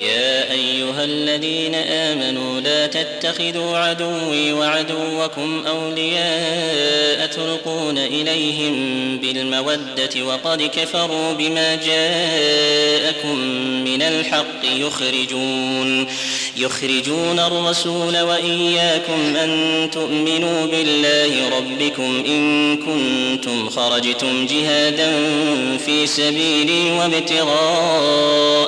يا أيها الذين آمنوا لا تتخذوا عدوي وعدوكم أولياء تلقون إليهم بالمودة وقد كفروا بما جاءكم من الحق يخرجون يخرجون الرسول وإياكم أن تؤمنوا بالله ربكم إن كنتم خرجتم جهادا في سبيلي وابتغاء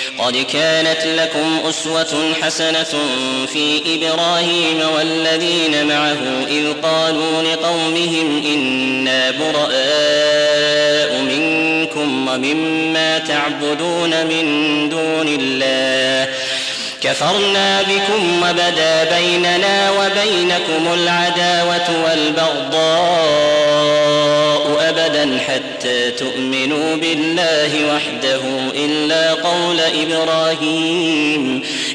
قد كانت لكم أسوة حسنة في إبراهيم والذين معه إذ قالوا لقومهم إنا براء منكم ومما تعبدون من دون الله كفرنا بكم وبدا بيننا وبينكم العداوة والبغضاء أبدا حتى تؤمنوا بالله وحده إلا قول إبراهيم.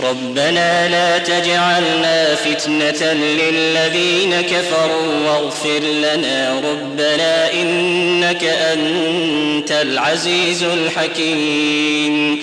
ربنا لا تجعلنا فتنة للذين كفروا واغفر لنا ربنا إنك أنت العزيز الحكيم.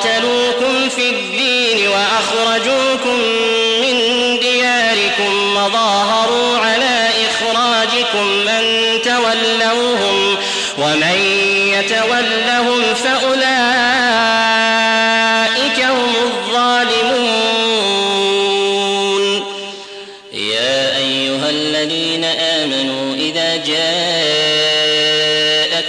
قاتلوكم في الدين وأخرجوكم من دياركم وظاهروا على إخراجكم أن تولوهم ومن يتولهم فأولئك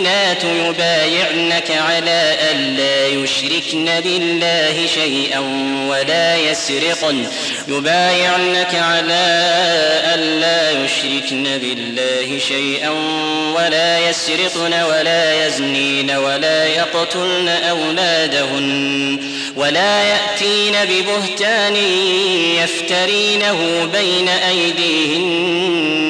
المؤمنات يبايعنك على ألا يشركن بالله شيئا ولا يسرقن. يبايعنك على ألا يشركن بالله شيئا ولا يسرقن ولا يزنين ولا يقتلن أولادهن ولا يأتين ببهتان يفترينه بين أيديهن.